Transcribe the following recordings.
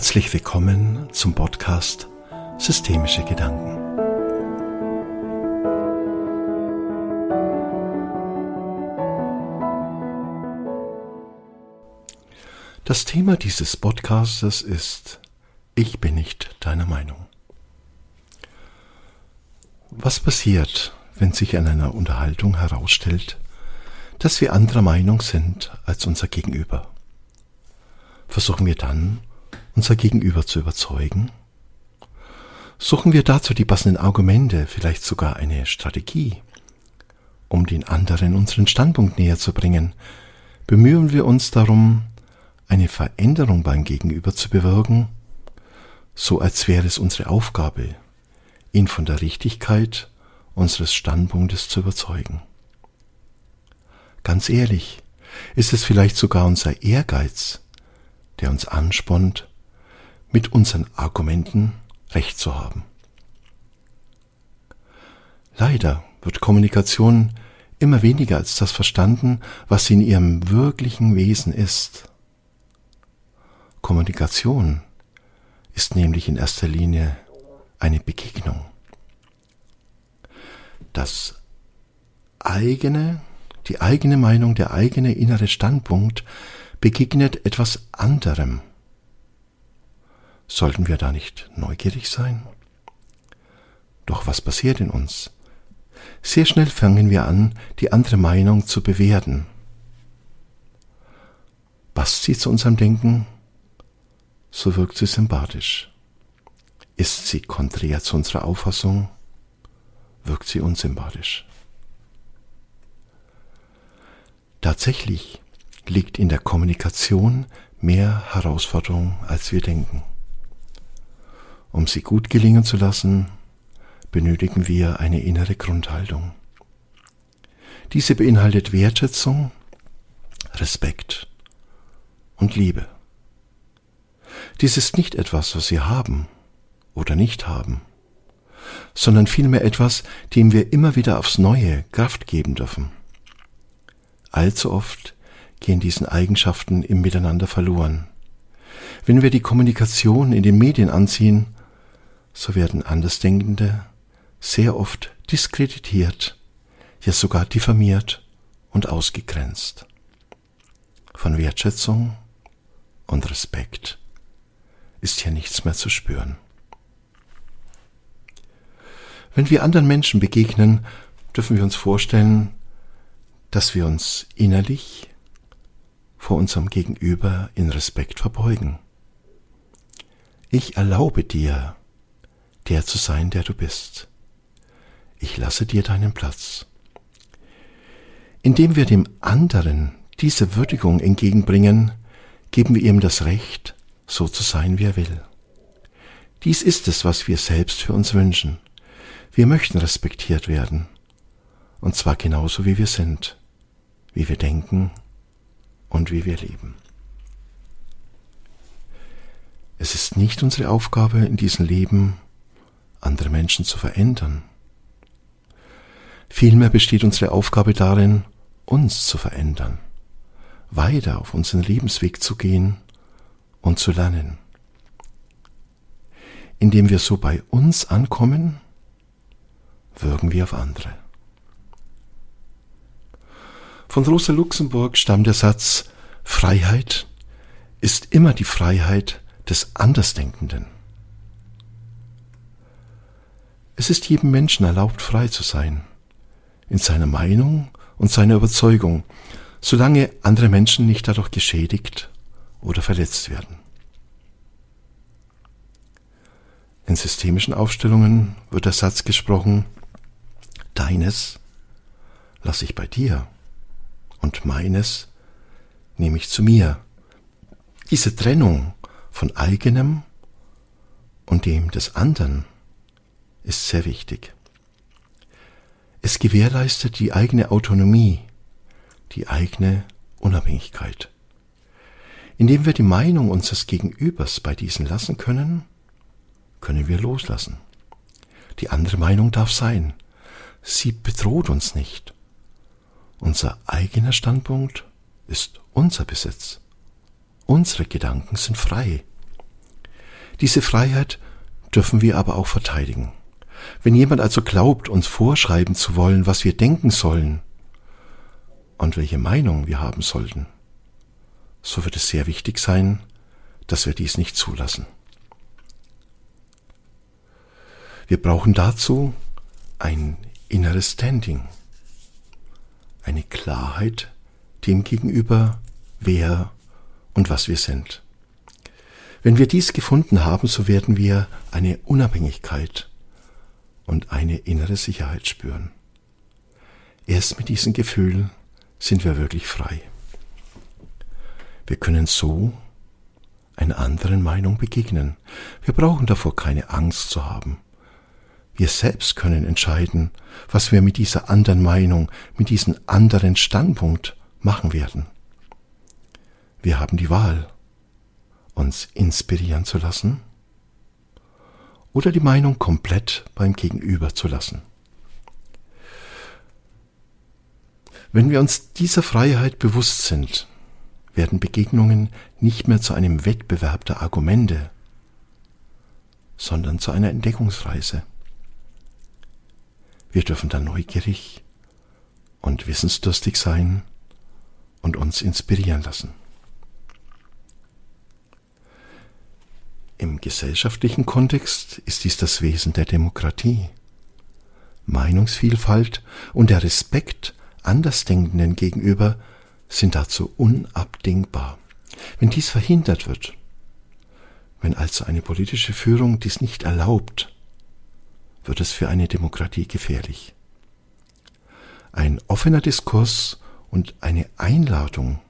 Herzlich willkommen zum Podcast Systemische Gedanken. Das Thema dieses Podcastes ist Ich bin nicht deiner Meinung. Was passiert, wenn sich an einer Unterhaltung herausstellt, dass wir anderer Meinung sind als unser Gegenüber? Versuchen wir dann, unser Gegenüber zu überzeugen? Suchen wir dazu die passenden Argumente, vielleicht sogar eine Strategie, um den anderen unseren Standpunkt näher zu bringen? Bemühen wir uns darum, eine Veränderung beim Gegenüber zu bewirken, so als wäre es unsere Aufgabe, ihn von der Richtigkeit unseres Standpunktes zu überzeugen. Ganz ehrlich, ist es vielleicht sogar unser Ehrgeiz, der uns anspornt, mit unseren Argumenten recht zu haben. Leider wird Kommunikation immer weniger als das verstanden, was sie in ihrem wirklichen Wesen ist. Kommunikation ist nämlich in erster Linie eine Begegnung. Das eigene, die eigene Meinung, der eigene innere Standpunkt begegnet etwas anderem. Sollten wir da nicht neugierig sein? Doch was passiert in uns? Sehr schnell fangen wir an, die andere Meinung zu bewerten. Passt sie zu unserem Denken? So wirkt sie sympathisch. Ist sie konträr zu unserer Auffassung? Wirkt sie unsympathisch. Tatsächlich liegt in der Kommunikation mehr Herausforderung, als wir denken. Um sie gut gelingen zu lassen, benötigen wir eine innere Grundhaltung. Diese beinhaltet Wertschätzung, Respekt und Liebe. Dies ist nicht etwas, was wir haben oder nicht haben, sondern vielmehr etwas, dem wir immer wieder aufs Neue Kraft geben dürfen. Allzu oft gehen diesen Eigenschaften im Miteinander verloren. Wenn wir die Kommunikation in den Medien anziehen, so werden Andersdenkende sehr oft diskreditiert, ja sogar diffamiert und ausgegrenzt. Von Wertschätzung und Respekt ist hier nichts mehr zu spüren. Wenn wir anderen Menschen begegnen, dürfen wir uns vorstellen, dass wir uns innerlich vor unserem Gegenüber in Respekt verbeugen. Ich erlaube dir, der zu sein, der du bist. Ich lasse dir deinen Platz. Indem wir dem anderen diese Würdigung entgegenbringen, geben wir ihm das Recht, so zu sein, wie er will. Dies ist es, was wir selbst für uns wünschen. Wir möchten respektiert werden, und zwar genauso wie wir sind, wie wir denken und wie wir leben. Es ist nicht unsere Aufgabe in diesem Leben, andere Menschen zu verändern. Vielmehr besteht unsere Aufgabe darin, uns zu verändern, weiter auf unseren Lebensweg zu gehen und zu lernen. Indem wir so bei uns ankommen, wirken wir auf andere. Von Rosa Luxemburg stammt der Satz Freiheit ist immer die Freiheit des Andersdenkenden. Es ist jedem Menschen erlaubt, frei zu sein, in seiner Meinung und seiner Überzeugung, solange andere Menschen nicht dadurch geschädigt oder verletzt werden. In systemischen Aufstellungen wird der Satz gesprochen, deines lasse ich bei dir und meines nehme ich zu mir. Diese Trennung von eigenem und dem des anderen ist sehr wichtig. Es gewährleistet die eigene Autonomie, die eigene Unabhängigkeit. Indem wir die Meinung unseres Gegenübers bei diesen lassen können, können wir loslassen. Die andere Meinung darf sein. Sie bedroht uns nicht. Unser eigener Standpunkt ist unser Besitz. Unsere Gedanken sind frei. Diese Freiheit dürfen wir aber auch verteidigen. Wenn jemand also glaubt, uns vorschreiben zu wollen, was wir denken sollen und welche Meinung wir haben sollten, so wird es sehr wichtig sein, dass wir dies nicht zulassen. Wir brauchen dazu ein inneres Standing, eine Klarheit dem gegenüber, wer und was wir sind. Wenn wir dies gefunden haben, so werden wir eine Unabhängigkeit und eine innere Sicherheit spüren. Erst mit diesen Gefühlen sind wir wirklich frei. Wir können so einer anderen Meinung begegnen. Wir brauchen davor keine Angst zu haben. Wir selbst können entscheiden, was wir mit dieser anderen Meinung, mit diesem anderen Standpunkt machen werden. Wir haben die Wahl, uns inspirieren zu lassen oder die Meinung komplett beim Gegenüber zu lassen. Wenn wir uns dieser Freiheit bewusst sind, werden Begegnungen nicht mehr zu einem Wettbewerb der Argumente, sondern zu einer Entdeckungsreise. Wir dürfen dann neugierig und wissensdurstig sein und uns inspirieren lassen. Im gesellschaftlichen Kontext ist dies das Wesen der Demokratie. Meinungsvielfalt und der Respekt Andersdenkenden gegenüber sind dazu unabdingbar. Wenn dies verhindert wird, wenn also eine politische Führung dies nicht erlaubt, wird es für eine Demokratie gefährlich. Ein offener Diskurs und eine Einladung,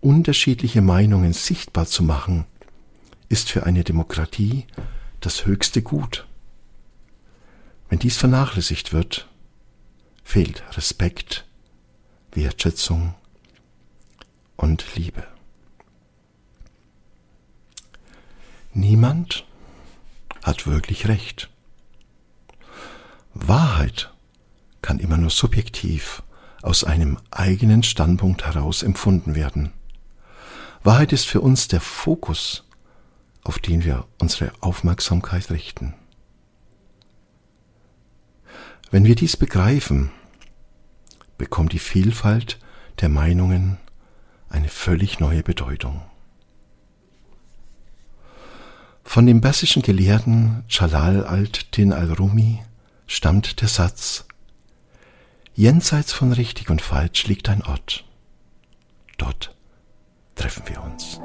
unterschiedliche Meinungen sichtbar zu machen, ist für eine Demokratie das höchste Gut. Wenn dies vernachlässigt wird, fehlt Respekt, Wertschätzung und Liebe. Niemand hat wirklich Recht. Wahrheit kann immer nur subjektiv aus einem eigenen Standpunkt heraus empfunden werden. Wahrheit ist für uns der Fokus auf den wir unsere Aufmerksamkeit richten. Wenn wir dies begreifen, bekommt die Vielfalt der Meinungen eine völlig neue Bedeutung. Von dem persischen Gelehrten Chalal al-Din al-Rumi stammt der Satz Jenseits von richtig und falsch liegt ein Ort. Dort treffen wir uns.